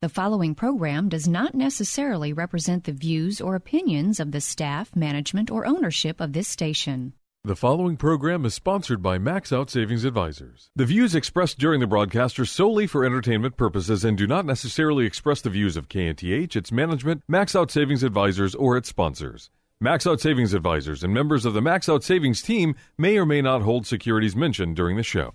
The following program does not necessarily represent the views or opinions of the staff, management, or ownership of this station. The following program is sponsored by Max Out Savings Advisors. The views expressed during the broadcast are solely for entertainment purposes and do not necessarily express the views of KNTH, its management, Max Out Savings Advisors, or its sponsors. Max Out Savings Advisors and members of the Max Out Savings team may or may not hold securities mentioned during the show.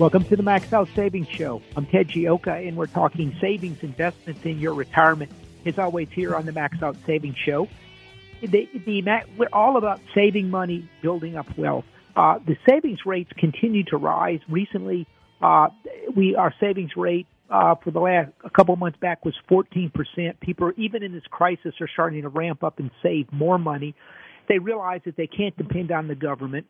Welcome to the Max Out Savings Show. I'm Ted Gioka, and we're talking savings investments in your retirement. As always, here on the Max Out Savings Show, the, the, we're all about saving money, building up wealth. Uh, the savings rates continue to rise. Recently, uh, we our savings rate uh, for the last a couple months back was 14 percent. People, are, even in this crisis, are starting to ramp up and save more money. They realize that they can't depend on the government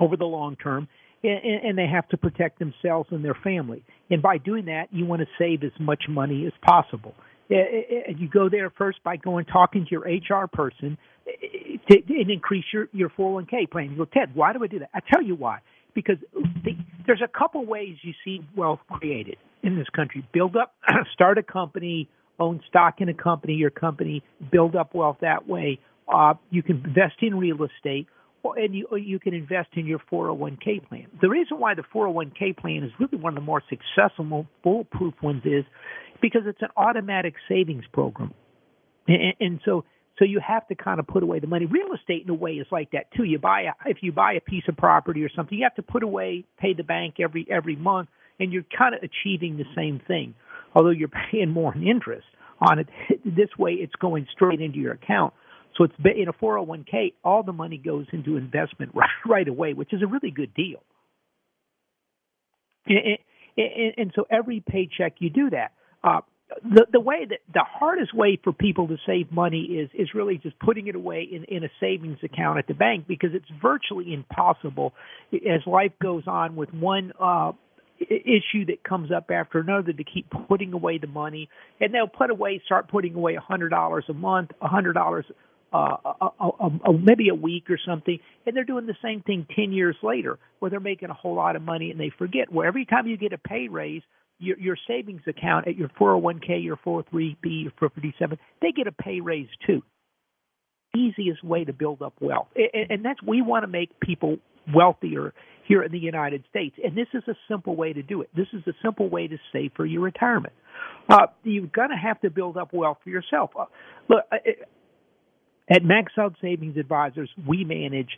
over the long term and, and they have to protect themselves and their family. And by doing that, you want to save as much money as possible. Eh, eh, eh, and you go there first by going talking to your HR person to, and increase your your 401k plan. You go, Ted, why do I do that? I tell you why. Because the, there's a couple ways you see wealth created in this country. Build up, start a company, own stock in a company, your company, build up wealth that way. Uh, you can invest in real estate and you you can invest in your 401k plan. The reason why the 401k plan is really one of the more successful, foolproof ones is because it's an automatic savings program, and, and so so you have to kind of put away the money. Real estate, in a way, is like that too. You buy a, if you buy a piece of property or something, you have to put away, pay the bank every every month, and you're kind of achieving the same thing, although you're paying more in interest on it. This way, it's going straight into your account. So it's in a 401k, all the money goes into investment right, right away, which is a really good deal. And, and, and so every paycheck you do that. Uh, the the way that the hardest way for people to save money is is really just putting it away in in a savings account at the bank because it's virtually impossible as life goes on with one uh issue that comes up after another to keep putting away the money and they'll put away start putting away a hundred dollars a month a hundred dollars uh, a, a, a, maybe a week or something, and they're doing the same thing 10 years later where they're making a whole lot of money and they forget. Where every time you get a pay raise, your, your savings account at your 401k, your 403b, your 457, they get a pay raise too. Easiest way to build up wealth. And, and that's, we want to make people wealthier here in the United States. And this is a simple way to do it. This is a simple way to save for your retirement. Uh, you're going to have to build up wealth for yourself. Uh, look, at Max Out Savings Advisors, we manage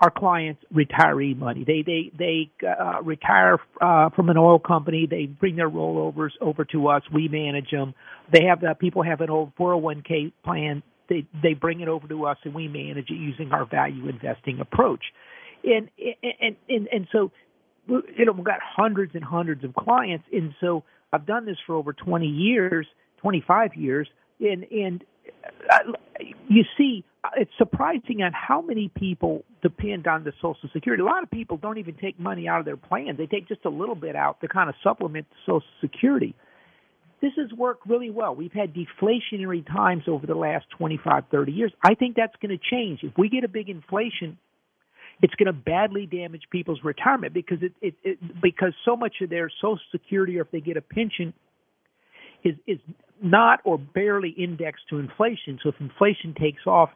our clients' retiree money. They they they uh, retire uh, from an oil company. They bring their rollovers over to us. We manage them. They have uh, people have an old 401k plan. They they bring it over to us, and we manage it using our value investing approach. And and and and so, you know, we've got hundreds and hundreds of clients, and so I've done this for over 20 years, 25 years, and and you see, it's surprising on how many people depend on the Social Security. A lot of people don't even take money out of their plans; they take just a little bit out to kind of supplement the Social Security. This has worked really well. We've had deflationary times over the last 25, 30 years. I think that's going to change. If we get a big inflation, it's going to badly damage people's retirement because it, it, it because so much of their Social Security, or if they get a pension, is is not or barely indexed to inflation. So if inflation takes off,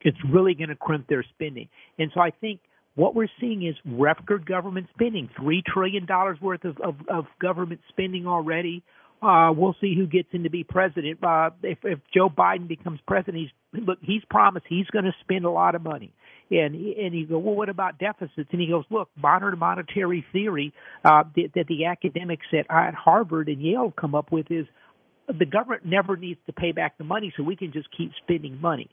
it's really going to crimp their spending. And so I think what we're seeing is record government spending, three trillion dollars worth of, of, of government spending already. Uh, we'll see who gets in to be president. Uh, if, if Joe Biden becomes president, he's look. He's promised he's going to spend a lot of money. And and you go, well, what about deficits? And he goes, look, modern monetary theory uh, that, that the academics at, at Harvard and Yale come up with is the government never needs to pay back the money, so we can just keep spending money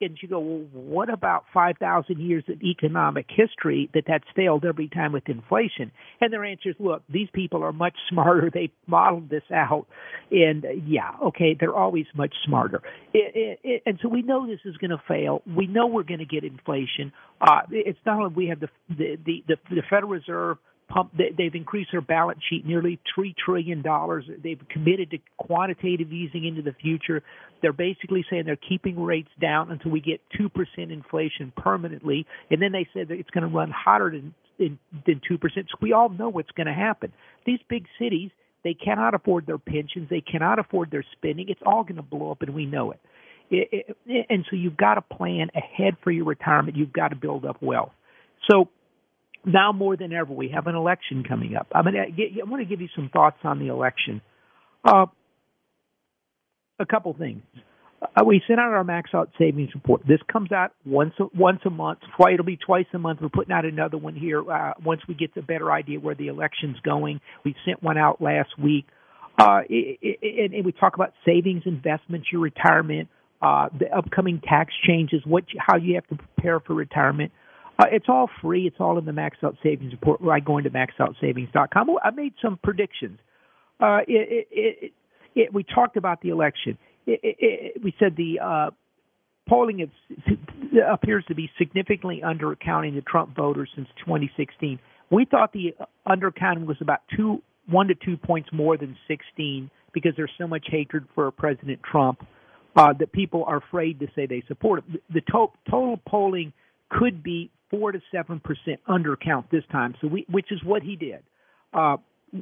and you go, well, what about 5,000 years of economic history that that's failed every time with inflation? And their answer is, look, these people are much smarter. They modeled this out. And uh, yeah, okay, they're always much smarter. It, it, it, and so we know this is going to fail. We know we're going to get inflation. Uh, it's not only we have the, the, the, the Federal Reserve pump. They've increased their balance sheet nearly three trillion dollars. They've committed to quantitative easing into the future. They're basically saying they're keeping rates down until we get two percent inflation permanently, and then they said that it's going to run hotter than than two percent. So we all know what's going to happen. These big cities. They cannot afford their pensions. They cannot afford their spending. It's all going to blow up, and we know it. It, it, and so you've got to plan ahead for your retirement. You've got to build up wealth. So now more than ever, we have an election coming up. I'm going to, I'm going to give you some thoughts on the election. Uh, a couple things. Uh, we sent out our max out savings report. This comes out once once a month. Twice, it'll be twice a month. We're putting out another one here uh, once we get a better idea where the election's going. We sent one out last week. Uh, it, it, and we talk about savings, investments, your retirement, uh, the upcoming tax changes, what, how you have to prepare for retirement. Uh, it's all free. It's all in the Max Out Savings report. Right, going to maxoutsavings.com. I made some predictions. Uh, it, it, it, we talked about the election. we said the uh, polling is, appears to be significantly undercounting the Trump voters since 2016. We thought the undercounting was about two, one to two points more than 16 because there's so much hatred for President Trump uh, that people are afraid to say they support him. The to- total polling could be four to seven percent undercount this time. So we, which is what he did. Uh,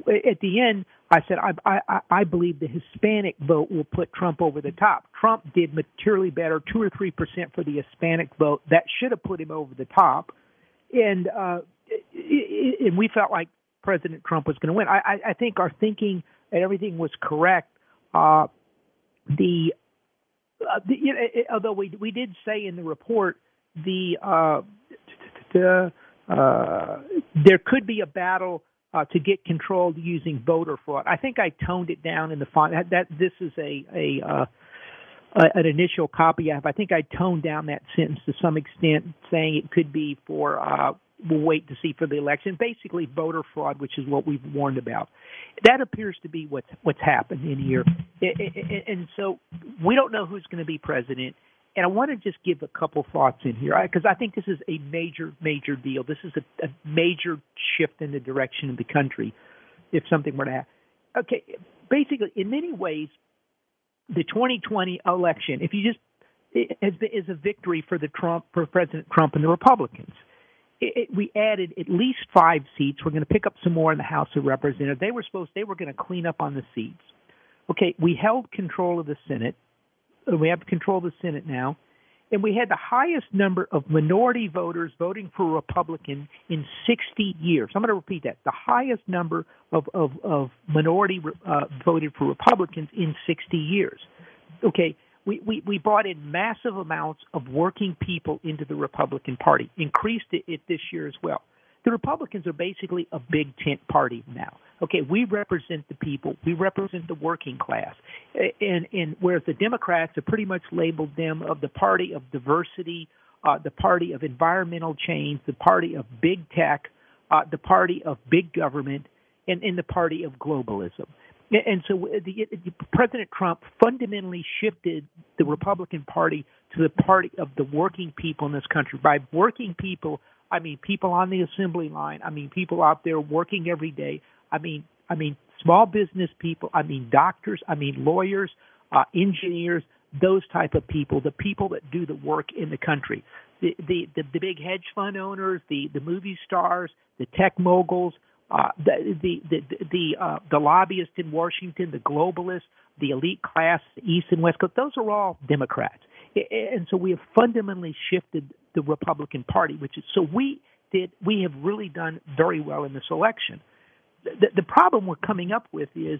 at the end, I said I, I, I believe the Hispanic vote will put Trump over the top. Trump did materially better, two or three percent for the Hispanic vote. That should have put him over the top, and uh, and we felt like President Trump was going to win. I, I think our thinking and everything was correct. Uh, the, uh, the you know, although we we did say in the report the uh, uh, there could be a battle uh, to get control using voter fraud. I think I toned it down in the font. That, that this is a a, uh, an initial copy I have. I think I toned down that sentence to some extent, saying it could be for uh, we'll wait to see for the election. Basically, voter fraud, which is what we've warned about. That appears to be what's what's happened in here, and so we don't know who's going to be president. And I want to just give a couple thoughts in here because I think this is a major, major deal. This is a, a major shift in the direction of the country if something were to happen. Okay, basically, in many ways, the 2020 election, if you just is a victory for the Trump, for President Trump and the Republicans. It, it, we added at least five seats. We're going to pick up some more in the House of Representatives. They were supposed they were going to clean up on the seats. Okay, we held control of the Senate we have control of the Senate now, and we had the highest number of minority voters voting for a Republican in 60 years. I'm going to repeat that: the highest number of of, of minority uh, voted for Republicans in 60 years. Okay, we, we, we brought in massive amounts of working people into the Republican Party, increased it, it this year as well. The Republicans are basically a big tent party now. Okay, we represent the people, we represent the working class, and and whereas the Democrats have pretty much labeled them of the party of diversity, uh, the party of environmental change, the party of big tech, uh, the party of big government, and, and the party of globalism. And so the, the, President Trump fundamentally shifted the Republican Party to the party of the working people in this country. By working people, I mean people on the assembly line. I mean people out there working every day. I mean, I mean small business people. I mean doctors. I mean lawyers, uh, engineers, those type of people, the people that do the work in the country. The the the, the big hedge fund owners, the the movie stars, the tech moguls, uh, the the the the, uh, the lobbyists in Washington, the globalists, the elite class, East and West Coast. Those are all Democrats, and so we have fundamentally shifted the Republican Party, which is so we did we have really done very well in this election the, the problem we're coming up with is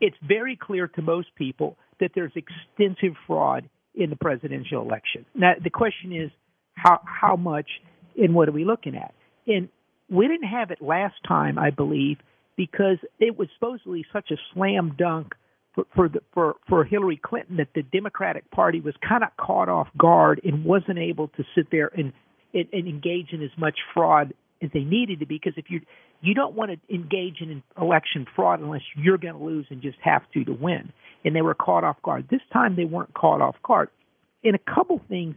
it's very clear to most people that there's extensive fraud in the presidential election. Now, the question is how how much and what are we looking at? And we didn't have it last time, I believe, because it was supposedly such a slam dunk for for, the, for for Hillary Clinton that the Democratic Party was kind of caught off guard and wasn't able to sit there and, and, and engage in as much fraud as they needed to be because if you you don't want to engage in election fraud unless you're going to lose and just have to to win. And they were caught off guard. This time they weren't caught off guard. In a couple things,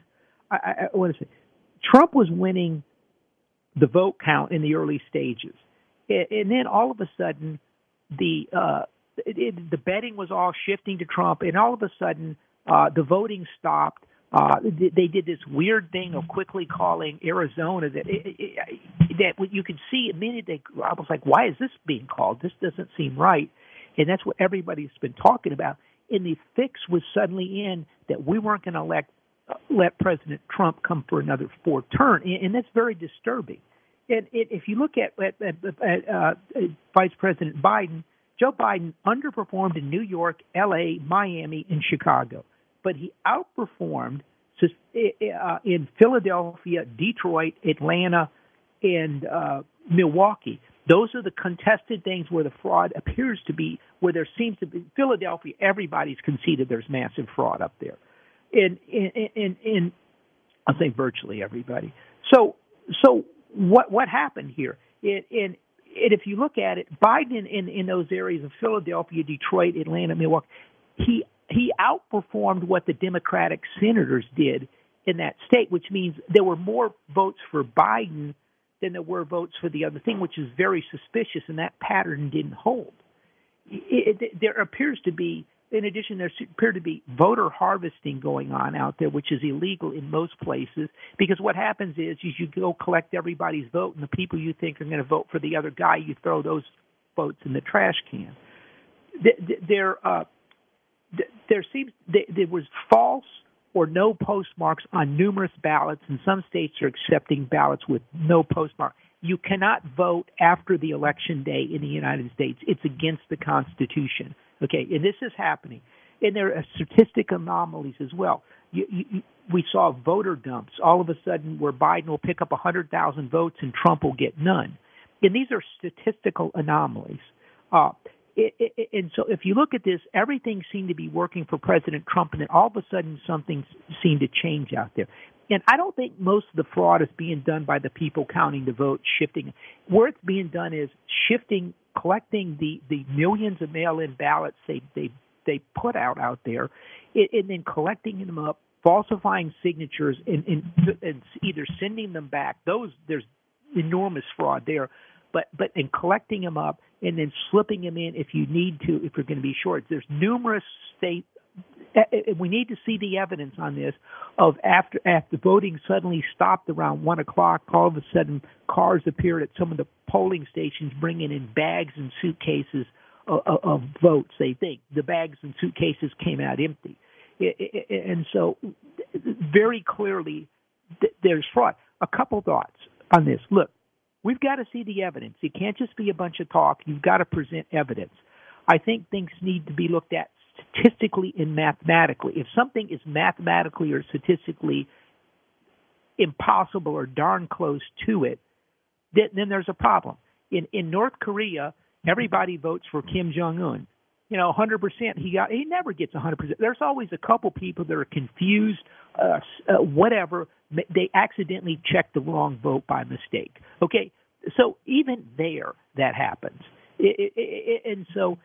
I, I, I want to say, Trump was winning the vote count in the early stages, and, and then all of a sudden, the uh, it, it, the betting was all shifting to Trump, and all of a sudden, uh, the voting stopped uh, they did this weird thing of quickly calling Arizona that it, it, that you could see immediately. I was like, why is this being called? This doesn't seem right, and that's what everybody's been talking about. And the fix was suddenly in that we weren't going to let uh, let President Trump come for another fourth term, and, that's very disturbing. And if you look at, at, at, at uh, Vice President Biden, Joe Biden underperformed in New York, L.A., Miami, and Chicago but he outperformed uh, in Philadelphia, Detroit, Atlanta, and uh, Milwaukee. Those are the contested things where the fraud appears to be, where there seems to be. Philadelphia, everybody's conceded there's massive fraud up there. In in in, in I think virtually everybody. So so what what happened here? In, in and if you look at it, Biden in, in those areas of Philadelphia, Detroit, Atlanta, Milwaukee, he he outperformed what the Democratic senators did in that state, which means there were more votes for Biden than there were votes for the other thing, which is very suspicious, and that pattern didn't hold. It, it, there appears to be, in addition, there appear to be voter harvesting going on out there, which is illegal in most places. Because what happens is, is you go collect everybody's vote, and the people you think are going to vote for the other guy, you throw those votes in the trash can. There, uh, there seems there was false or no postmarks on numerous ballots, and some states are accepting ballots with no postmark. You cannot vote after the election day in the United States. It's against the Constitution. Okay, and this is happening. And there are statistic anomalies as well. You, you, we saw voter dumps all of a sudden where Biden will pick up 100,000 votes and Trump will get none. And these are statistical anomalies. Uh, it, it, and so if you look at this, everything seemed to be working for President Trump, and then all of a sudden something seemed to change out there. And I don't think most of the fraud is being done by the people counting the votes, shifting. Where it's being done is shifting, collecting the, the millions of mail-in ballots they they they put out out there, and, and then collecting them up, falsifying signatures, and, and, and either sending them back. Those there's enormous fraud there but but in collecting them up and then slipping them in if you need to if you're going to be short. There's numerous state. Eh, eh, we need to see the evidence on this of after after voting suddenly stopped around one o'clock. All of a sudden, cars appeared at some of the polling stations bringing in bags and suitcases of, of votes. They think the bags and suitcases came out empty, and so very clearly there's fraud. A couple thoughts on this. Look, We've got to see the evidence. It can't just be a bunch of talk. You've got to present evidence. I think things need to be looked at statistically and mathematically. If something is mathematically or statistically impossible or darn close to it, then, then there's a problem. In in North Korea, everybody votes for Kim Jong Un. You know, 100%. He got. He never gets 100%. There's always a couple people that are confused, uh, uh, whatever. They accidentally checked the wrong vote by mistake. Okay, so even there, that happens. It, it, it, and so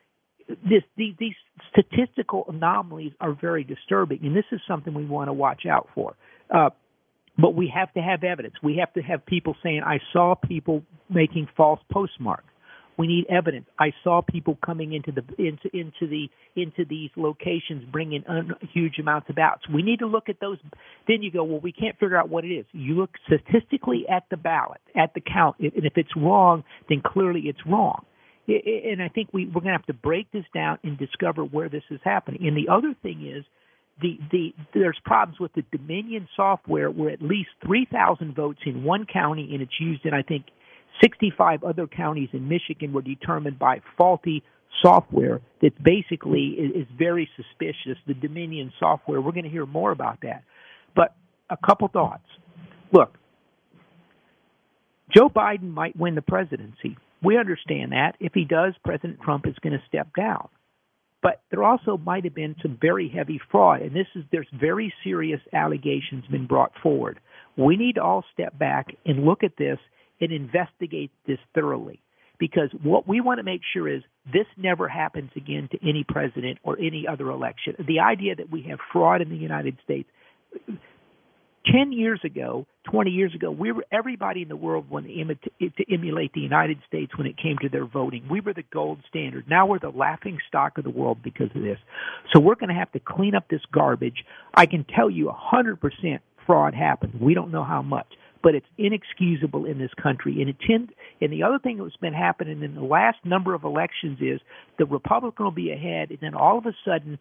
this, these, these statistical anomalies are very disturbing, and this is something we want to watch out for. Uh, but we have to have evidence. We have to have people saying, "I saw people making false postmarks." We need evidence. I saw people coming into the into into the into these locations bringing un, huge amounts of ballots. We need to look at those. Then you go, well, we can't figure out what it is. You look statistically at the ballot, at the count, and if it's wrong, then clearly it's wrong. And I think we, we're going to have to break this down and discover where this is happening. And the other thing is, the, the there's problems with the Dominion software where at least 3,000 votes in one county and it's used in I think 65 other counties in Michigan were determined by faulty software that basically is, is very suspicious. The Dominion software. We're going to hear more about that. But a couple thoughts. Look, Joe Biden might win the presidency. We understand that. If he does, President Trump is going to step down. But there also might have been some very heavy fraud, and this is there's very serious allegations been brought forward. We need to all step back and look at this and investigate this thoroughly. Because what we want to make sure is this never happens again to any president or any other election. The idea that we have fraud in the United States 10 years ago, 20 years ago, we were everybody in the world wanted to, to emulate the United States when it came to their voting. We were the gold standard. Now we're the laughing stock of the world because of this. So we're going to have to clean up this garbage. I can tell you 100% fraud happened. We don't know how much, but it's inexcusable in this country. And it tend, and the other thing that's been happening in the last number of elections is the Republican will be ahead, and then all of a sudden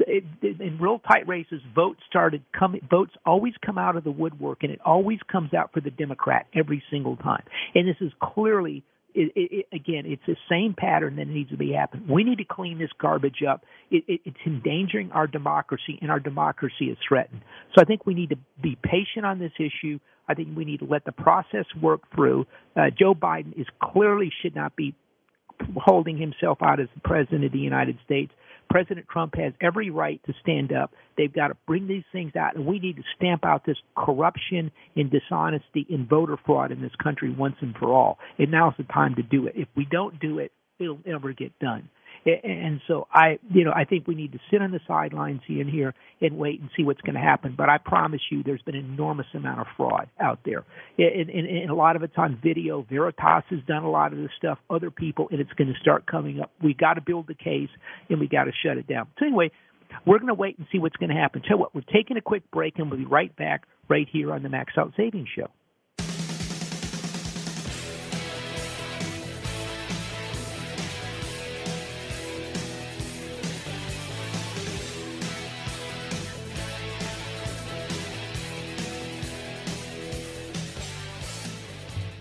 it, in real tight races, votes started coming. Votes always come out of the woodwork, and it always comes out for the Democrat every single time. And this is clearly, it, it, again, it's the same pattern that needs to be happening. We need to clean this garbage up. it's endangering our democracy, and our democracy is threatened. So I think we need to be patient on this issue. I think we need to let the process work through. Uh, Joe Biden is clearly should not be holding himself out as the president of the United States. President Trump has every right to stand up. They've got to bring these things out, and we need to stamp out this corruption and dishonesty and voter fraud in this country once and for all. And now's the time to do it. If we don't do it, it'll never get done. And so I, you know, I think we need to sit on the sidelines in here and wait and see what's going to happen. But I promise you, there's been an enormous amount of fraud out there, and, and, and a lot of it's on video. Veritas has done a lot of this stuff. Other people, and it's going to start coming up. We got to build the case, and we got to shut it down. So anyway, we're going to wait and see what's going to happen. Tell you what, we're taking a quick break, and we'll be right back right here on the Max Out Savings Show.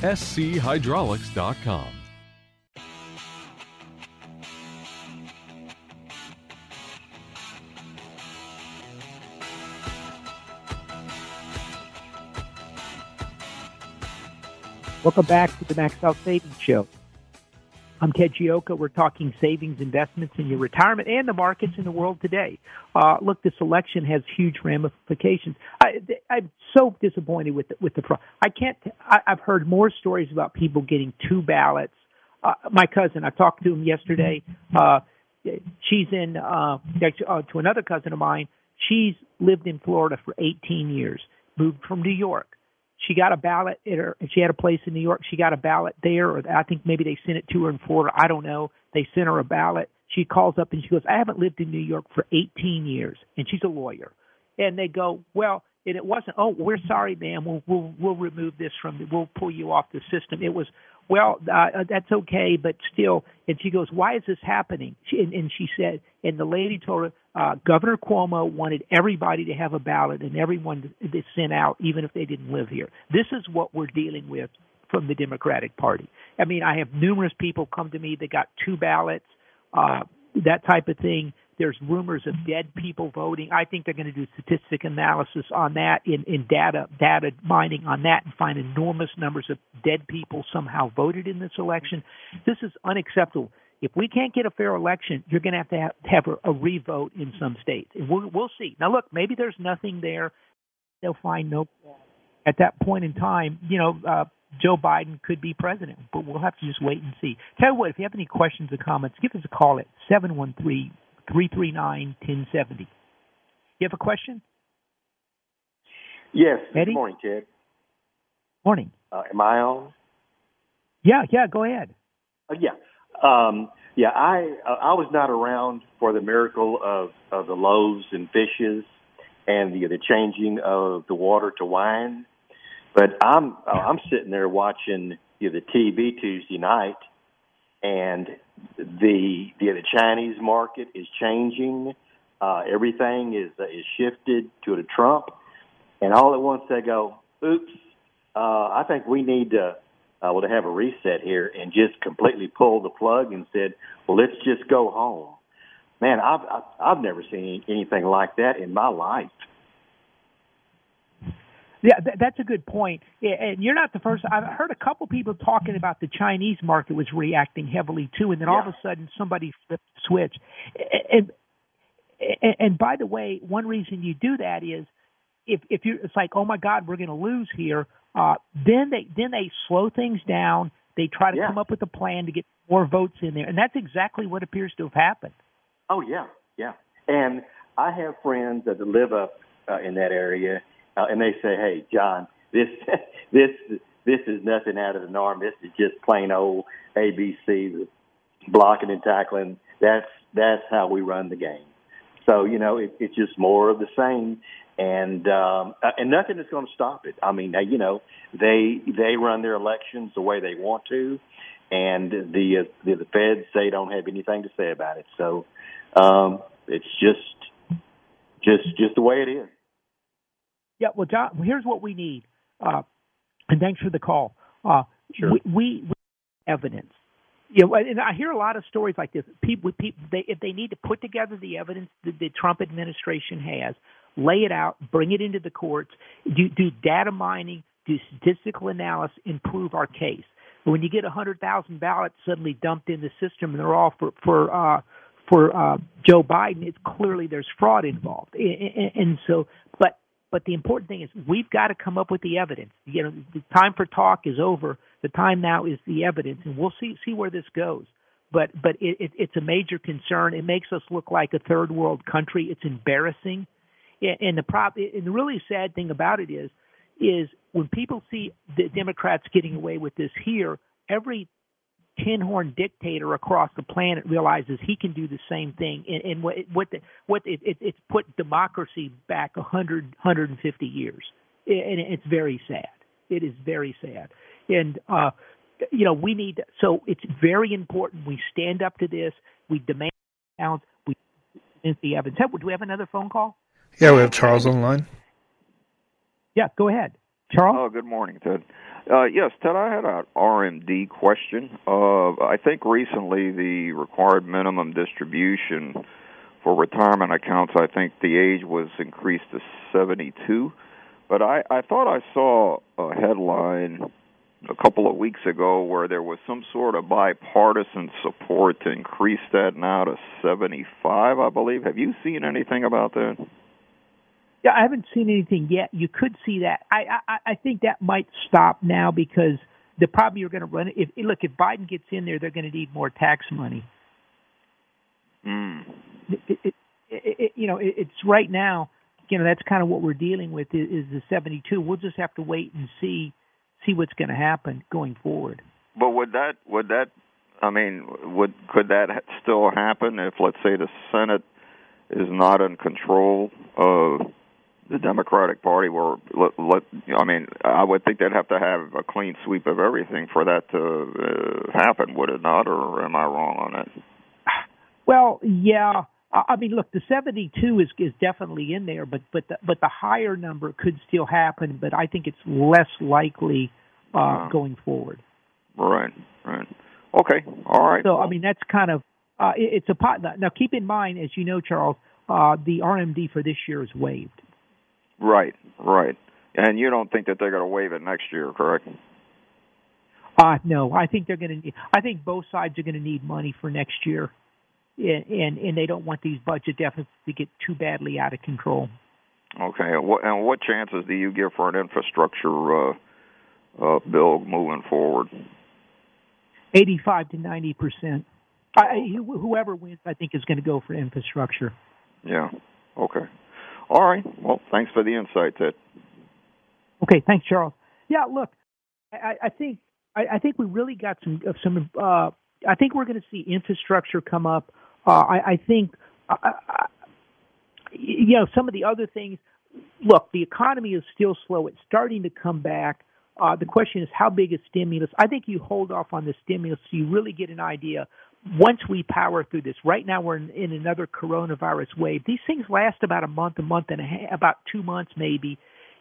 schydraulics.com. Welcome back to the Max Savings Show. I'm Ted Gioka. We're talking savings, investments in your retirement, and the markets in the world today. Uh, look, this election has huge ramifications. I, I'm so disappointed with the, with the. I can't. I, I've heard more stories about people getting two ballots. Uh, my cousin, I talked to him yesterday. Uh, she's in uh, uh, to another cousin of mine. She's lived in Florida for 18 years. Moved from New York. She got a ballot at her. She had a place in New York. She got a ballot there, or I think maybe they sent it to her in Florida. I don't know. They sent her a ballot. She calls up and she goes, "I haven't lived in New York for 18 years," and she's a lawyer. And they go, "Well, and it wasn't. Oh, we're sorry, ma'am. We'll we'll we'll remove this from. The, we'll pull you off the system." It was, well, uh, that's okay, but still. And she goes, "Why is this happening?" She, and, and she said, and the lady told her, uh, Governor Cuomo wanted everybody to have a ballot and everyone to sent out, even if they didn't live here. This is what we're dealing with from the Democratic Party. I mean, I have numerous people come to me that got two ballots, uh, that type of thing. There's rumors of dead people voting. I think they're going to do statistic analysis on that in, in data data mining on that and find enormous numbers of dead people somehow voted in this election. This is unacceptable. If we can't get a fair election, you're going to have to have, have a, a revote in some states, and we'll, we'll see. Now, look, maybe there's nothing there. They'll find no. At that point in time, you know, uh, Joe Biden could be president, but we'll have to just wait and see. Tell you what, if you have any questions or comments, give us a call at seven one three three three nine ten seventy. You have a question? Yes. Eddie? Good morning, Ted. Morning. Uh, am I on? Yeah, yeah. Go ahead. Uh, yeah. Um, yeah, I uh, I was not around for the miracle of, of the loaves and fishes and the the changing of the water to wine, but I'm uh, I'm sitting there watching you know, the TV Tuesday night, and the the the Chinese market is changing. Uh, everything is uh, is shifted to the Trump, and all at once they go, "Oops, uh, I think we need to uh, well to have a reset here and just completely pull the plug and said, well, let's just go home." Man, I've I've, I've never seen anything like that in my life. Yeah, th- that's a good point. And you're not the first. I've heard a couple people talking about the Chinese market was reacting heavily too, and then all of a sudden somebody flipped the switch. And, and and by the way, one reason you do that is if if you it's like, oh my God, we're going to lose here. Uh, then they then they slow things down. They try to Yeah. come up with a plan to get more votes in there, and that's exactly what appears to have happened. Oh yeah, yeah. And I have friends that live up uh, in that area, uh, and they say, "Hey, John, this this this is nothing out of the norm. This is just plain old ABC, blocking and tackling. That's that's how we run the game." So you know, it, it's just more of the same, and um, uh, and nothing is going to stop it. I mean, you know, they they run their elections the way they want to, and the uh, the, the feds they don't have anything to say about it. So um, it's just just just the way it is. Yeah, well, John, here's what we need, uh, and thanks for the call. Uh, Sure. we, we, we evidence. You know, and I hear a lot of stories like this. People, people, they, if they need to put together the evidence that the Trump administration has, lay it out, bring it into the courts, do, do data mining, do statistical analysis, and prove our case. But when you get a hundred thousand ballots suddenly dumped in the system, and they're all for for uh, for uh, Joe Biden, it's clearly there's fraud involved. And, and so, but the important thing is we've got to come up with the evidence. You know, the time for talk is over. The time now is the evidence, and we'll see see where this goes. But but it, it, it's a major concern. It makes us look like a third world country. It's embarrassing. And and the prop and the really sad thing about it is is when people see the Democrats getting away with this here, every tin horn dictator across the planet realizes he can do the same thing and, and what what the, what it, it, it's put democracy back a hundred hundred and fifty years. And it's very sad. It is very sad. And uh you know we need so it's very important we stand up to this. We demand balance. We present the evidence. Do we have another phone call? Yeah, we have Charles online. yeah go ahead. Charles? Oh, good morning, Ted. Uh, yes, Ted, I had an RMD question. Uh, I think recently the required minimum distribution for retirement accounts, I think the age was increased to 72. But I, I thought I saw a headline a couple of weeks ago where there was some sort of bipartisan support to increase that now to 75, I believe. Have you seen anything about that? Yeah, I haven't seen anything yet. You could see that. I I, I think that might stop now because the problem you're going to run if look if Biden gets in there, they're going to need more tax money. Mm. It, it, it, you know, it's right now. You know, that's kind of what we're dealing with is, is the 72. We'll just have to wait and see see what's going to happen going forward. But would that would that I mean would could that still happen if let's say the Senate is not in control of the Democratic Party were. let, let I mean I would think they'd have to have a clean sweep of everything for that to uh, happen would it not or am I wrong on that Well yeah. I mean look the 72 is is definitely in there but but the, but the higher number could still happen but I think it's less likely uh, uh going forward. Right right. Okay all right So I mean that's kind of uh, it, it's a pot now keep in mind as you know Charles uh, the RMD for this year is waived Right, right. And you don't think that they're going to waive it next year, correct? Uh no, I think they're going to. I think both sides are going to need money for next year, and, and and they don't want these budget deficits to get too badly out of control. Okay, and what, and what chances do you give for an infrastructure uh, uh, bill moving forward? Eighty-five to ninety percent. Whoever wins, I think, is going to go for infrastructure. Yeah. Okay. All right. Well, thanks for the insight, Ted. Okay, thanks, Charles. Yeah, look, I, I think I, I think we really got some some. Uh, I think we're going to see infrastructure come up. Uh, I, I think, uh, uh, you know, some of the other things. Look, the economy is still slow. It's starting to come back. Uh, the question is, how big is stimulus? I think you hold off on the stimulus so you really get an idea once we power through this, right now we're in, in another coronavirus wave. These things last about a month, a month and a half, about two months maybe.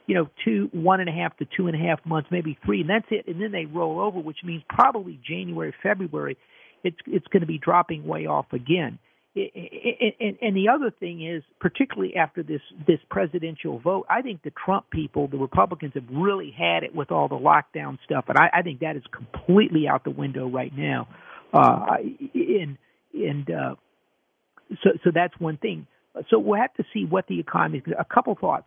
You know, two, one and a half to two and a half months, maybe three, and that's it. And then they roll over, which means probably January, February, it's it's going to be dropping way off again. And, and the other thing is, particularly after this this presidential vote, I think the Trump people, the Republicans, have really had it with all the lockdown stuff, and I, I think that is completely out the window right now. Uh, and and uh, so so that's one thing. So we'll have to see what the economy. Is. A couple thoughts.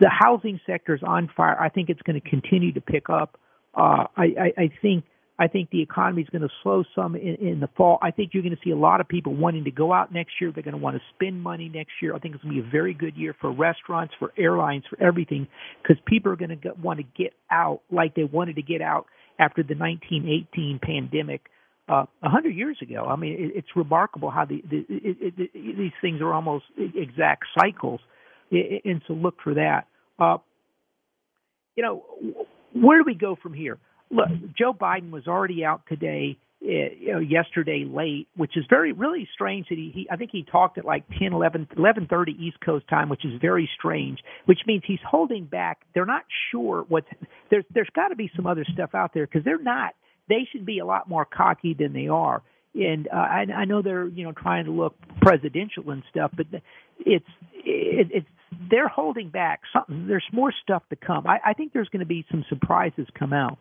The housing sector is on fire. I think it's going to continue to pick up. Uh, I, I, I think I think the economy is going to slow some in, in the fall. I think you're going to see a lot of people wanting to go out next year. They're going to want to spend money next year. I think it's going to be a very good year for restaurants, for airlines, for everything, because people are going to want to get out like they wanted to get out after the 1918 pandemic uh, a uh, hundred years ago. I mean, it, it's remarkable how the, the it, it, these things are almost exact cycles, and so look for that. Uh, you know, where do we go from here? Look, Joe Biden was already out today, uh, you know, yesterday late, which is very really strange that he, he I think he talked at like 10, 11, 11:30 East Coast time, which is very strange. Which means he's holding back. They're not sure what's there's there's got to be some other stuff out there because they're not they should be a lot more cocky than they are. And uh, I, I know they're you know trying to look presidential and stuff, but it's it, it's they're holding back something. There's more stuff to come. I, I think there's going to be some surprises come out.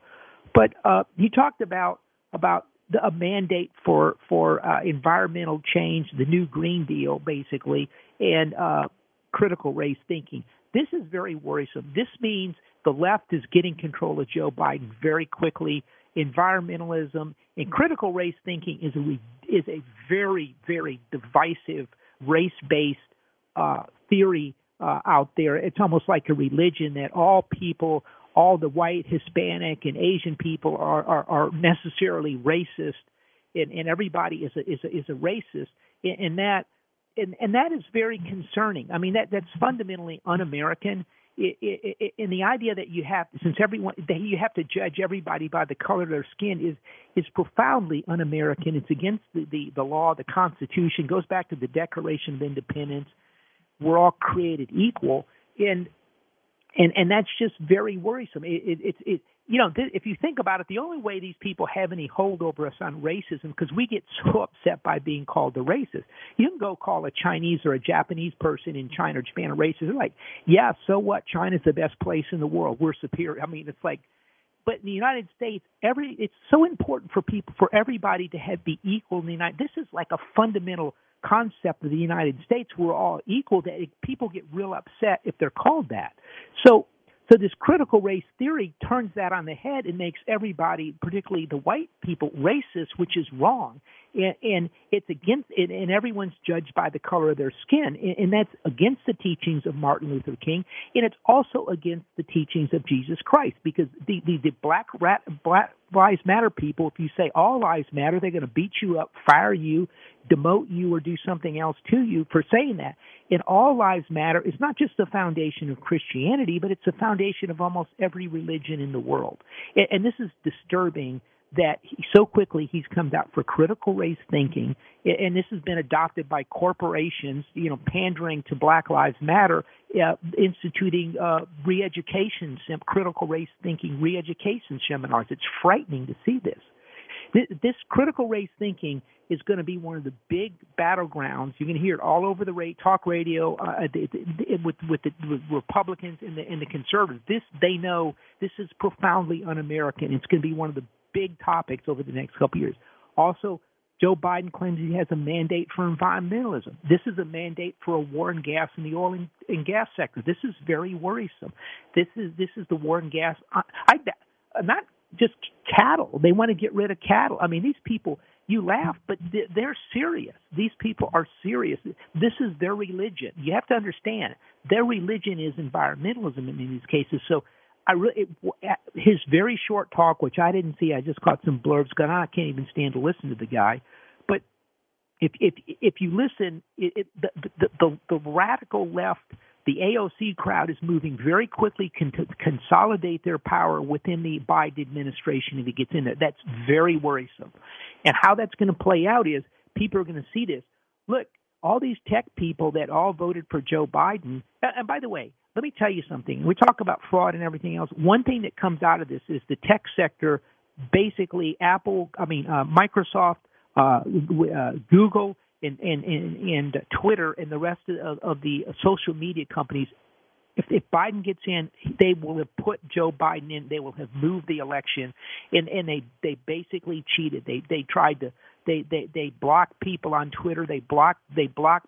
But uh, he talked about about the, a mandate for for uh, environmental change, the new Green Deal, basically, and uh, critical race thinking. This is very worrisome. This means the left is getting control of Joe Biden very quickly environmentalism, and critical race thinking is a is a very very divisive race based uh, theory uh, out there. It's almost like a religion that all people, all the white, Hispanic, and Asian people are are, are necessarily racist, and, and everybody is a is a, is a racist, and, and that and, and that is very concerning. I mean that that's fundamentally un-American and the idea that you have since everyone that you have to judge everybody by the color of their skin is is profoundly un-American. It's against the, the, the law, the Constitution. Goes back to the Declaration of Independence. We're all created equal, and and and that's just very worrisome. It, it, it, it you know, th- if you think about it, the only way these people have any hold over us on racism, because we get so upset by being called a racist. You can go call a Chinese or a Japanese person in China or Japan a racist. They're like, yeah, so what? China's the best place in the world. We're superior. I mean, it's like, but in the United States, every it's so important for people, for everybody to have be equal in the United. This is like a fundamental concept of the United States. We're all equal. That people get real upset if they're called that. So so this critical race theory turns that on the head and makes everybody, particularly the white people, racist, which is wrong. And, and it's against and, and everyone's judged by the color of their skin, and, and that's against the teachings of Martin Luther King, and it's also against the teachings of Jesus Christ, because the the, the black rat black lives matter people, if you say all lives matter, they're going to beat you up, fire you, demote you, or do something else to you for saying that. And all lives matter is not just the foundation of Christianity, but it's the foundation of almost every religion in the world. And, and this is disturbing that he, so quickly he's come out for critical race thinking, and this has been adopted by corporations, you know, pandering to Black Lives Matter, uh, instituting uh, re-education, critical race thinking re-education seminars. It's frightening to see this. This, this critical race thinking is going to be one of the big battlegrounds. Going to hear it all over the talk radio uh, with with the with Republicans and the and the conservatives. This they know this is profoundly un-American. It's going to be one of the big topics over the next couple years. Also, Joe Biden claims he has a mandate for environmentalism. This is a mandate for a war on gas in the oil and, and gas sector. This is very worrisome. This is this is the war on gas. I, I not just cattle. They want to get rid of cattle. I mean, these people. You laugh, but they're serious. These people are serious. This is their religion. You have to understand their religion is environmentalism in these cases. So I really it, his very short talk, which I didn't see, I just caught some blurbs. God, ah, I can't even stand to listen to the guy. But if if if you listen, it, it, the, the the the radical left, the AOC crowd is moving very quickly con- to consolidate their power within the Biden administration if it gets in there. That's very worrisome. And how that's going to play out is people are going to see this. Look, all these tech people that all voted for Joe Biden. And by the way, let me tell you something. We talk about fraud and everything else. One thing that comes out of this is the tech sector, basically Apple, I mean uh, Microsoft, uh, uh, Google, and, and, and, and Twitter, and the rest of, of the social media companies. If, if Biden gets in, they will have put Joe Biden in. They will have moved the election, and and they they basically cheated. They they tried to they they they blocked people on Twitter. They blocked they blocked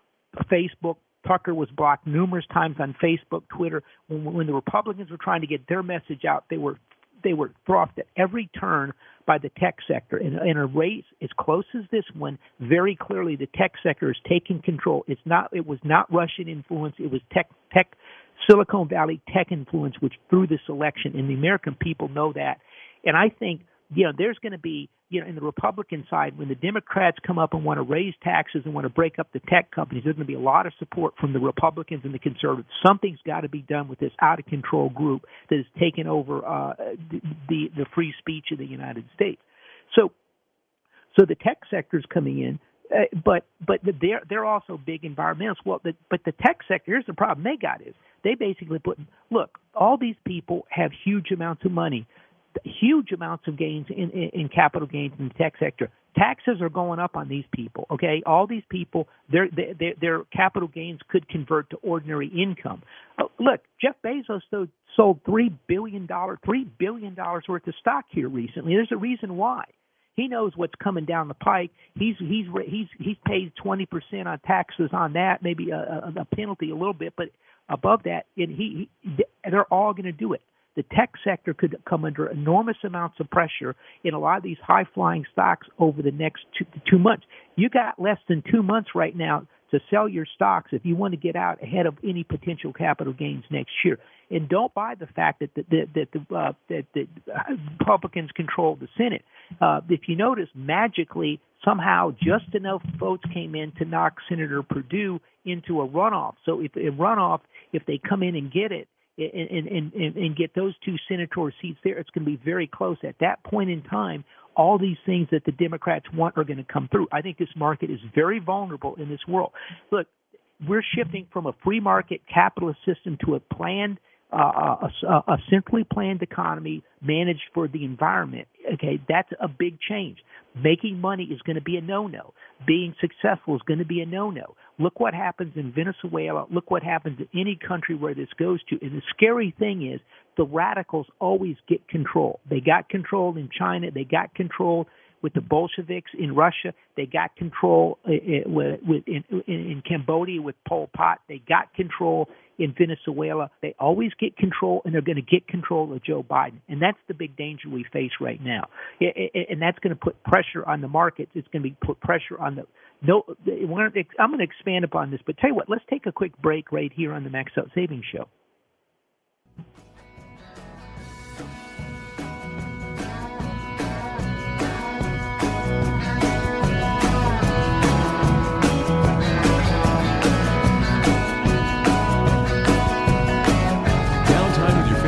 Facebook Tucker was blocked numerous times on Facebook, Twitter. When, when the Republicans were trying to get their message out, they were they were throttled at every turn by the tech sector. In, in a race as close as this one, very clearly the tech sector is taking control. It's not. It was not Russian influence. It was tech tech Silicon Valley tech influence which threw this election, and the American people know that. And I think you know there's going to be you know, in the Republican side, when the Democrats come up and want to raise taxes and want to break up the tech companies, there's going to be a lot of support from the Republicans and the conservatives. Something's got to be done with this out of control group that has taken over uh, the, the free speech of the United States. So, so the tech sector is coming in. Uh, but but they're they're also big environmentalists. Well, the, but the tech sector here's the problem they got is they basically put look all these people have huge amounts of money huge amounts of gains in, in, in capital gains in the tech sector. Taxes are going up on these people. Okay, all these people, their their, their capital gains could convert to ordinary income. Uh, look, Jeff Bezos sold three billion dollar three billion dollars worth of stock here recently. There's a reason why. He knows what's coming down the pike. He's he's he's he's paid twenty percent on taxes on that, maybe a, a, a penalty a little bit, but above that, and he, he they're all going to do it the tech sector could come under enormous amounts of pressure in a lot of these high flying stocks over the next two, two months. You got less than two months right now to sell your stocks if you want to get out ahead of any potential capital gains next year. And don't buy the fact that the, that, that the uh, that the Republicans control the Senate. Uh, if you notice, magically somehow just enough votes came in to knock Senator Perdue into a runoff. So if a runoff, if they come in and get it, and, and, and, and get those two senator seats there, it's going to be very close. At that point in time, all these things that the Democrats want are going to come through. I think this market is very vulnerable in this world. Look, we're shifting from a free market capitalist system to a planned uh, a, a centrally planned economy managed for the environment. Okay, that's a big change. Making money is going to be a no-no. Being successful is going to be a no-no. Look what happens in Venezuela. Look what happens in any country where this goes to. And the scary thing is the radicals always get control. They got control in China. They got control with the Bolsheviks in Russia. They got control uh, uh, in, in Cambodia with Pol Pot. They got control in Venezuela. They always get control, and they're going to get control of Joe Biden. And that's the big danger we face right now. And that's going to put pressure on the markets. It's going to be put pressure on the no. I'm going to expand upon this, but tell you what. Let's take a quick break right here on the Max Out Savings Show.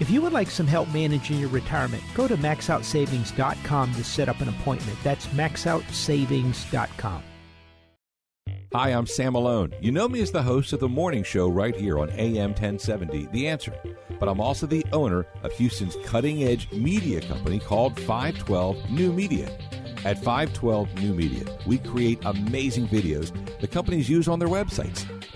If you would like some help managing your retirement, go to maxoutsavings.com to set up an appointment. That's maxoutsavings.com. Hi, I'm Sam Malone. You know me as the host of the morning show right here on AM 1070, The Answer. But I'm also the owner of Houston's cutting edge media company called 512 New Media. At 512 New Media, we create amazing videos the companies use on their websites,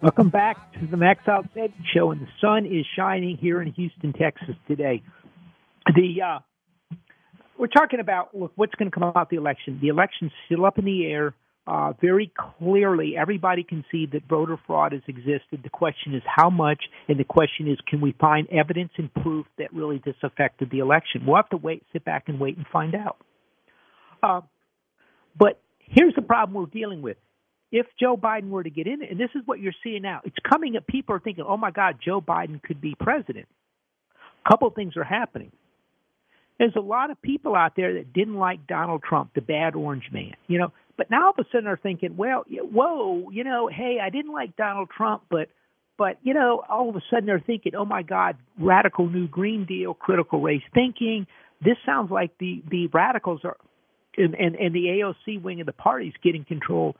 Welcome back to the Max Out Show, and the sun is shining here in Houston, Texas today. The uh, we're talking about look what's going to come out the election. The election's still up in the air. Uh, very clearly, everybody can see that voter fraud has existed. The question is how much, and the question is can we find evidence and proof that really this affected the election? We'll have to wait, sit back, and wait and find out. Uh, but here's the problem we're dealing with if Joe Biden were to get in, and this is what you're seeing now, it's coming up. People are thinking, "Oh my God, Joe Biden could be president." A couple of things are happening. There's a lot of people out there that didn't like Donald Trump, the bad orange man, you know. But now all of a sudden they're thinking, "Well, whoa, you know, hey, I didn't like Donald Trump, but." But you know, all of a sudden they're thinking, "Oh my God, radical New Green Deal, critical race thinking." This sounds like the the radicals are, and and, and the AOC wing of the party is getting control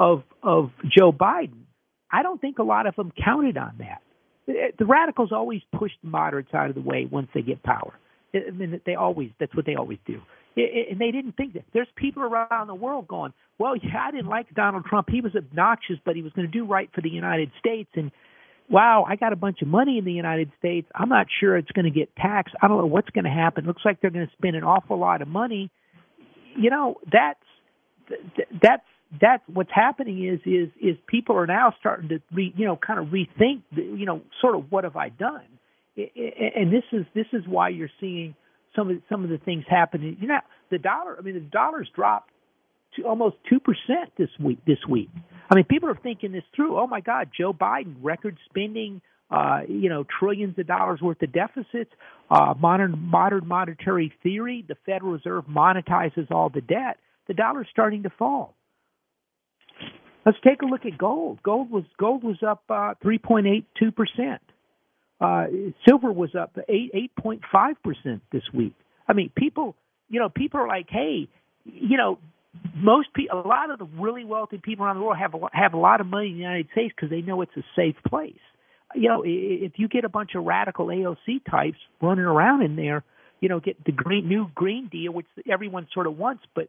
of of Joe Biden, I don't think a lot of them counted on that. Eh, eh, the radicals always push the moderates out of the way once they get power. I mean, they always that's what they always do. And they didn't think that. There's people around the world going, well, yeah, I didn't like Donald Trump. He was obnoxious, but he was going to do right for the United States. And wow, I got a bunch of money in the United States. I'm not sure it's going to get taxed. I don't know what's going to happen. Looks like they're going to spend an awful lot of money. You know, that's that's that's what's happening is is is people are now starting to re, you know kind of rethink you know sort of what have I done, and this is this is why you're seeing some of some of the things happening. You know, the dollar. I mean, the dollar's dropped to almost two percent this week. This week, I mean, people are thinking this through. Oh my God, Joe Biden record spending. Uh, you know, trillions of dollars worth of deficits. Uh, modern modern monetary theory. The Federal Reserve monetizes all the debt. The dollar's starting to fall Let's take a look at gold. Gold was gold was up uh, 3.82 percent. Uh, silver was up eight eight point five percent this week. I mean, people, you know, people are like, hey, you know, most people, a lot of the really wealthy people around the world have a, have a lot of money in the United States because they know it's a safe place. You know, if you get a bunch of radical AOC types running around in there, you know, get the green new Green Deal, which everyone sort of wants, but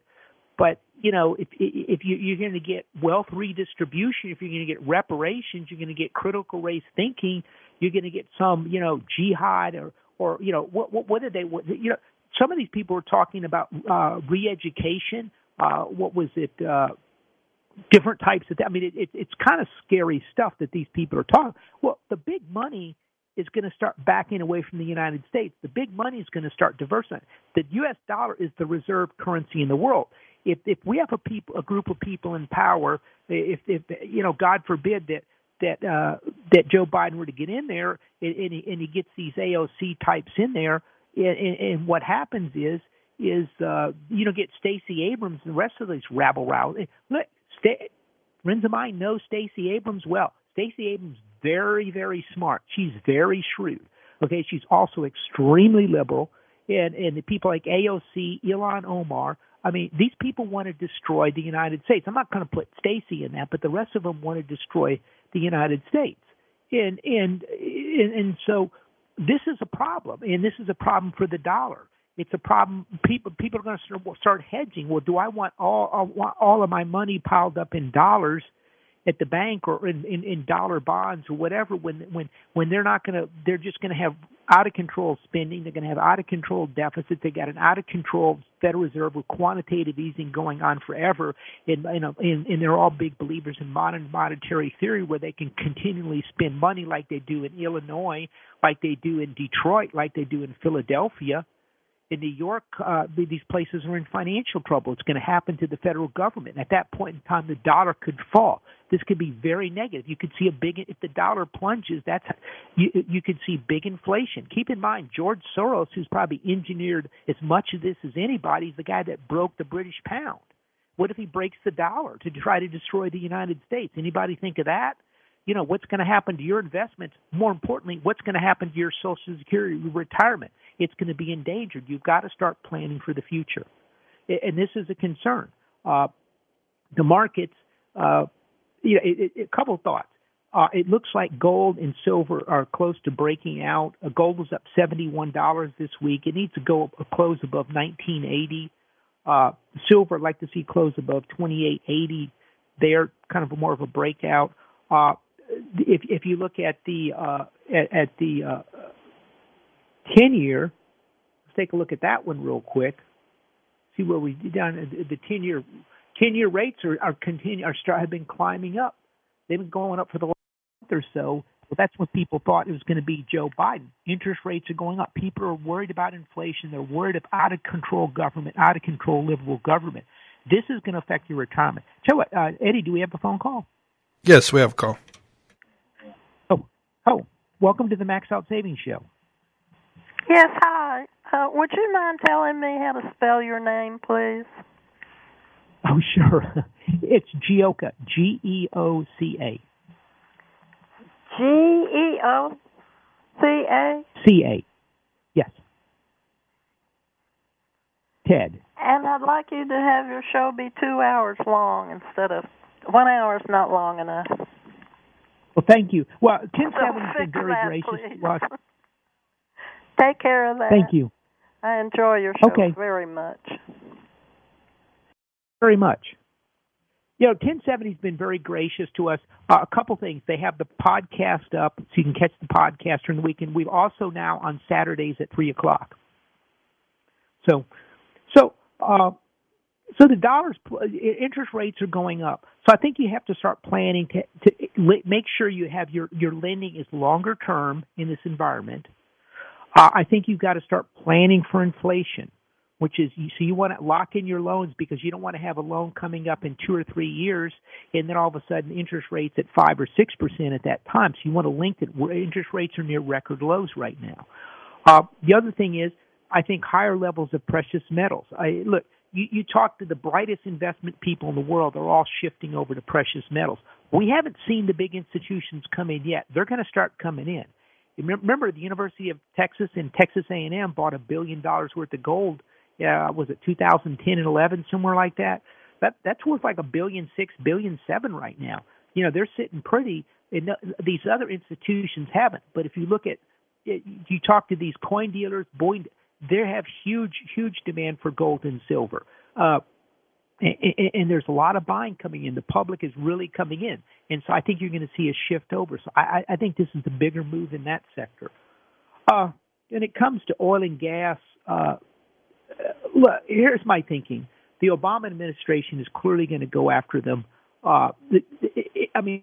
but you know, if if you, you're going to get wealth redistribution, if you're going to get reparations, you're going to get critical race thinking, you're going to get some, you know, jihad or or you know what what, what they what, you know some of these people are talking about uh, re-education. Uh, what was it? Uh, different types of. I mean, it, it, it's kind of scary stuff that these people are talking. Well, the big money is going to start backing away from the United States. The big money is going to start diversifying. The U.S. dollar is the reserve currency in the world if if we have a people a group of people in power, if if you know, God forbid that that uh, that Joe Biden were to get in there and, and, he, and he gets these AOC types in there, and, and what happens is is uh, you know get Stacey Abrams and the rest of these rabble rouse. Look, St- friends of mine know Stacey Abrams well. Stacey Abrams very very smart. She's very shrewd. Okay, she's also extremely liberal, and and the people like AOC, Ilhan Omar I mean, these people want to destroy the United States. I'm not going to put Stacey in that, but the rest of them want to destroy the United States. And and and, and so this is a problem, and this is a problem for the dollar. It's a problem. People people are going to start hedging. Well, do I want all want all of my money piled up in dollars? At the bank or in, in, in dollar bonds or whatever when when when they're not going to they're just going to have out of control spending they're going to have out of control deficits they got an out of control federal reserve with quantitative easing going on forever and know and, and they're all big believers in modern monetary theory where they can continually spend money like they do in Illinois like they do in Detroit like they do in Philadelphia in New York, uh, these places are in financial trouble. It's going to happen to the federal government. At that point in time, the dollar could fall. This could be very negative. You could see a big if the dollar plunges. That's you you could see big inflation. Keep in mind, George Soros, who's probably engineered as much of this as anybody, is the guy that broke the British pound. What if he breaks the dollar to try to destroy the United States? Anybody think of that? You know what's going to happen to your investments more importantly what's going to happen to your social security retirement it's going to be endangered you've got to start planning for the future and this is a concern uh, the markets uh, you know it, it, a couple thoughts uh, it looks like gold and silver are close to breaking out. Uh, gold was up seventy-one dollars this week. It needs to go close above nineteen eighty. Uh, silver, I'd like to see close above 2880. They're kind of more of a breakout. Uh, if if you look at the uh, at, at the uh, ten year, let's take a look at that one real quick. See where we down the ten year ten year rates are are continue are start have been climbing up. They've been going up for the last month or so. Well, that's what people thought it was going to be Joe Biden. Interest rates are going up. People are worried about inflation. They're worried of out of control government, out of control liberal government. This is going to affect your retirement. Tell what, uh, Eddie, do we have a phone call? Yes, we have a call. Oh, welcome to the Max Out Savings Show. Yes, hi. Uh, would you mind telling me how to spell your name, please? Oh, sure. It's Geoca. G E O C A. G E O C A? C A. Yes. Ted. And I'd like you to have your show be two hours long instead of one hour is not long enough. Well, thank you. Well, Ken Seven's been very that, gracious to us. Take care of that. Thank you. I enjoy your show okay. very much. Very much. You know, 1070's been very gracious to us. Uh, a couple things. They have the podcast up, so you can catch the podcast during the weekend. We've also now on Saturdays at 3 o'clock. So, so uh, so the dollars interest rates are going up. So I think you have to start planning to, to make sure you have your your lending is longer term in this environment. Uh, I think you've got to start planning for inflation, which is so you want to lock in your loans because you don't want to have a loan coming up in two or three years and then all of a sudden interest rates at five or six percent at that time. So you want to link it. Interest rates are near record lows right now. Uh, the other thing is I think higher levels of precious metals. I look you, you talk to the brightest investment people in the world, they're all shifting over to precious metals. We haven't seen the big institutions come in yet. They're going to start coming in. Remember, the University of Texas and Texas A&M bought a billion dollars worth of gold. Uh, was it 2010 and 11, somewhere like that? That that's worth like a billion six, billion seven right now. You know, they're sitting pretty. And these other institutions haven't. But if you look at, you talk to these coin dealers, boy, they have huge, huge demand for gold and silver. Uh, and, and there's a lot of buying coming in. The public is really coming in, and so I think you're going to see a shift over. So I, I think this is the bigger move in that sector. Uh, when it comes to oil and gas, uh, look, here's my thinking: the Obama administration is clearly going to go after them. Uh, I mean,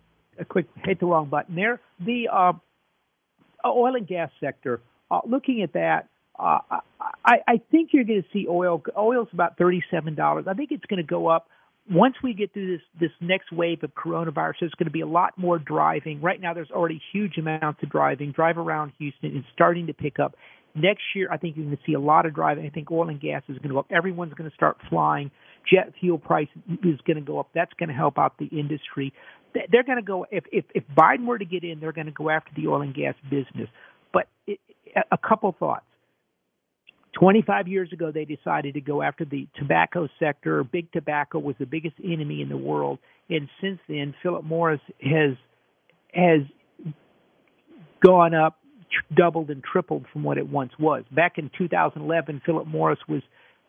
a quick hit the wrong button there. The uh, oil and gas sector. Uh, looking at that, uh, I, I think you're going to see oil. Oil's about thirty-seven dollars. I think it's going to go up once we get through this this next wave of coronavirus. There's going to be a lot more driving. Right now, there's already huge amounts of driving. Drive around Houston is starting to pick up. Next year, I think you're going to see a lot of driving. I think oil and gas is going to go up. Everyone's going to start flying. Jet fuel price is going to go up. That's going to help out the industry they're going to go if if if Biden were to get in, they're going to go after the oil and gas business. But it, a couple thoughts. 25 years ago, they decided to go after the tobacco sector. Big tobacco was the biggest enemy in the world, and since then, Philip Morris has has gone up, doubled and tripled from what it once was. Back in 2011, Philip Morris was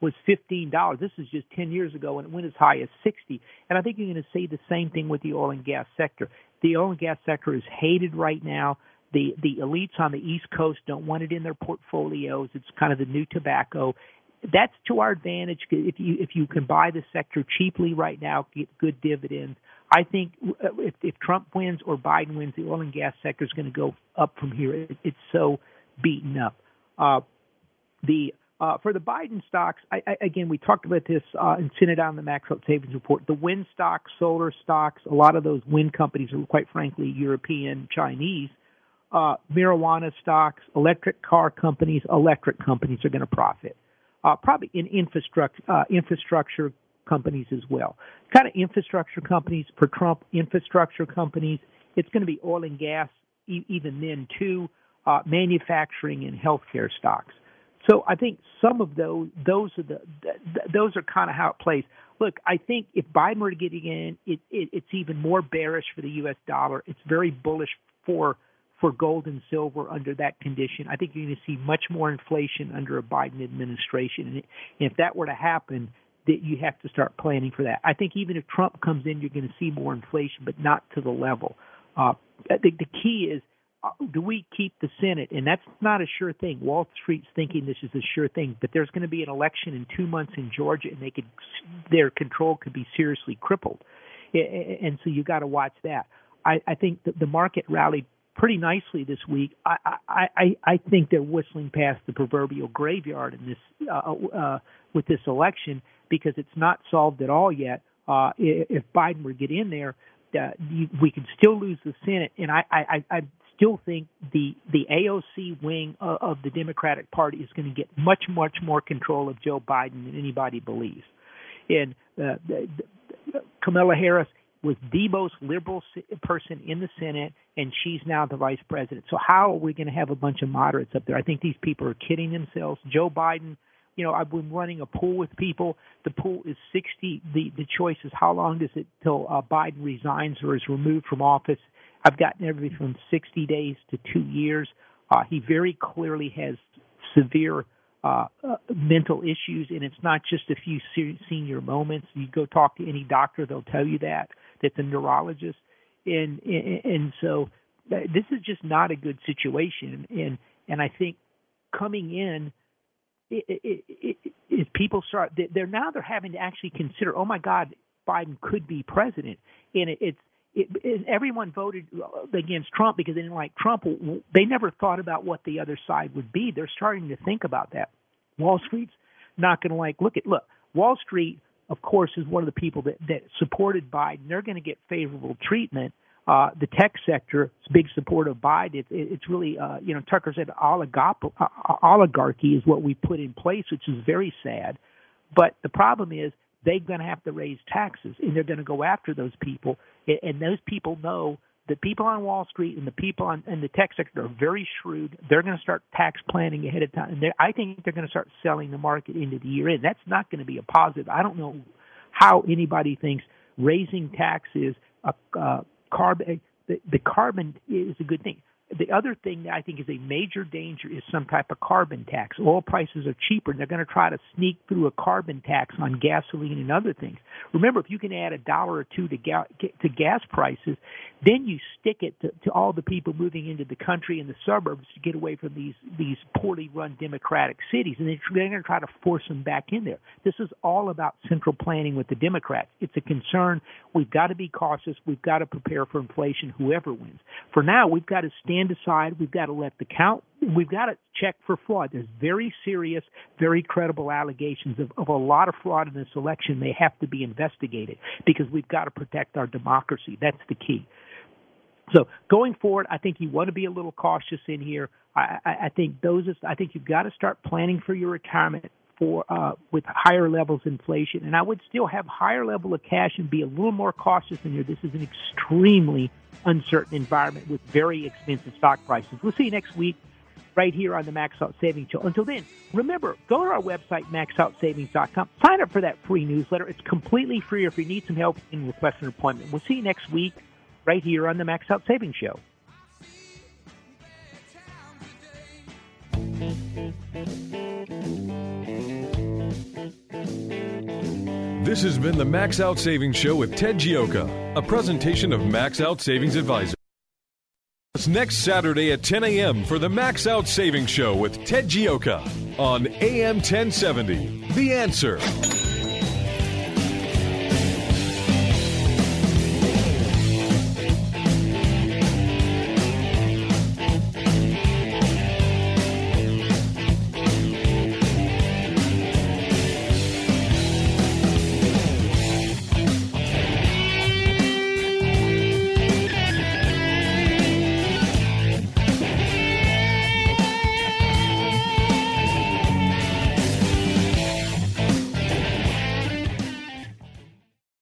was fifteen dollars. This is just ten years ago, and it went as high as sixty. And I think you're going to see the same thing with the oil and gas sector. The oil and gas sector is hated right now. The the elites on the East Coast don't want it in their portfolios. It's kind of the new tobacco. That's to our advantage if you if you can buy the sector cheaply right now, get good dividends. I think uh, if, if Trump wins or Biden wins, the oil and gas sector is going to go up from here. It, it's so beaten up. Uh, the uh, for the Biden stocks, I, I, again, we talked about this uh, sent it on the Max Out Savings Report. The wind stocks, solar stocks, a lot of those wind companies are quite frankly European, Chinese. Uh, marijuana stocks, electric car companies, electric companies are going to profit. Uh, probably in infrastructure, uh, infrastructure companies as well. Kind of infrastructure companies for Trump, infrastructure companies. It's going to be oil and gas, e- even then too. Uh, manufacturing and healthcare stocks. So I think some of those those are the those are kind of how it plays. Look, I think if Biden were to get in, it, it, it's even more bearish for the U.S. dollar. It's very bullish for for gold and silver under that condition. I think you're going to see much more inflation under a Biden administration, and if that were to happen, that you have to start planning for that. I think even if Trump comes in, you're going to see more inflation, but not to the level. Uh, I think the key is do we keep the Senate? And that's not a sure thing. Wall Street's thinking this is a sure thing, but there's going to be an election in two months in Georgia, and they could their control could be seriously crippled. And so you got to watch that. I, I think the market rallied pretty nicely this week. I, I, I, I think they're whistling past the proverbial graveyard in this uh, uh, with this election because it's not solved at all yet. Uh, if Biden were to get in there, uh, we could still lose the Senate, and I, I, I still think the the AOC wing of, of the Democratic Party is going to get much much more control of Joe Biden than anybody believes. And uh, the, the, Kamala Harris, was the most liberal person in the Senate, and she's now the vice president. So how are we going to have a bunch of moderates up there? I think these people are kidding themselves. Joe Biden, you know, I've been running a pool with people. The pool is 60. The the choice is how long does it till uh, Biden resigns or is removed from office. I've gotten everything from 60 days to two years. Uh, he very clearly has severe uh, uh, mental issues, and it's not just a few senior moments. You go talk to any doctor; they'll tell you that that's a neurologist, and and, and so uh, this is just not a good situation. And and I think coming in, it, it, it, it, people start they're now they're having to actually consider, oh my God, Biden could be president, and it, it's it, it, everyone voted against Trump because they didn't like Trump. They never thought about what the other side would be. They're starting to think about that. Wall Street's not going to like look at look. Wall Street, of course, is one of the people that that supported Biden. They're going to get favorable treatment. Uh, the tech sector is big support of Biden. It, it, it's really, uh, you know, Tucker said oligop- uh, oligarchy is what we put in place, which is very sad. But the problem is they're going to have to raise taxes, and they're going to go after those people. And those people know the people on Wall Street and the people on in the tech sector are very shrewd. They're going to start tax planning ahead of time, and I think they're going to start selling the market into the year end. That's not going to be a positive. I don't know how anybody thinks raising taxes, uh, uh, carbon, the, the carbon is a good thing the other thing that I think is a major danger is some type of carbon tax. Oil prices are cheaper, and they're going to try to sneak through a carbon tax on gasoline and other things. Remember, if you can add a dollar or two to, ga- to gas prices, then you stick it to, to all the people moving into the country and the suburbs to get away from these these poorly run democratic cities, and they're going to try to force them back in there. This is all about central planning with the Democrats. It's a concern. We've got to be cautious. We've got to prepare for inflation, whoever wins. For now, we've got to stand aside. We've got to let the count. We've got to check for fraud. There's very serious, very credible allegations of, of a lot of fraud in this election. They have to be investigated because we've got to protect our democracy. That's the key. So going forward, I think you want to be a little cautious in here. I, I, I think those. Is, I think you've got to start planning for your retirement for uh, with higher levels of inflation, and I would still have higher level of cash and be a little more cautious in here. This is an extremely uncertain environment with very expensive stock prices. We'll see you next week right here on the Max Out Savings Show. Until then, remember, go to our website, maxoutsavings.com. Sign up for that free newsletter. It's completely free. If you need some help, you can request an appointment. We'll see you next week right here on the Max Out Savings Show. This has been the Max Out Savings Show with Ted Geoca, a presentation of Max Out Savings Advisor. It's next Saturday at 10 a.m. for the Max Out Savings Show with Ted Geoca on AM 1070. The answer.